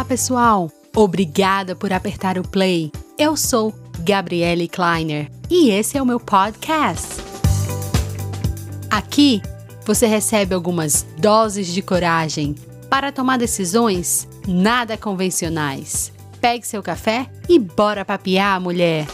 Olá, pessoal! Obrigada por apertar o play. Eu sou Gabriele Kleiner e esse é o meu podcast. Aqui você recebe algumas doses de coragem para tomar decisões nada convencionais. Pegue seu café e bora papiar, mulher!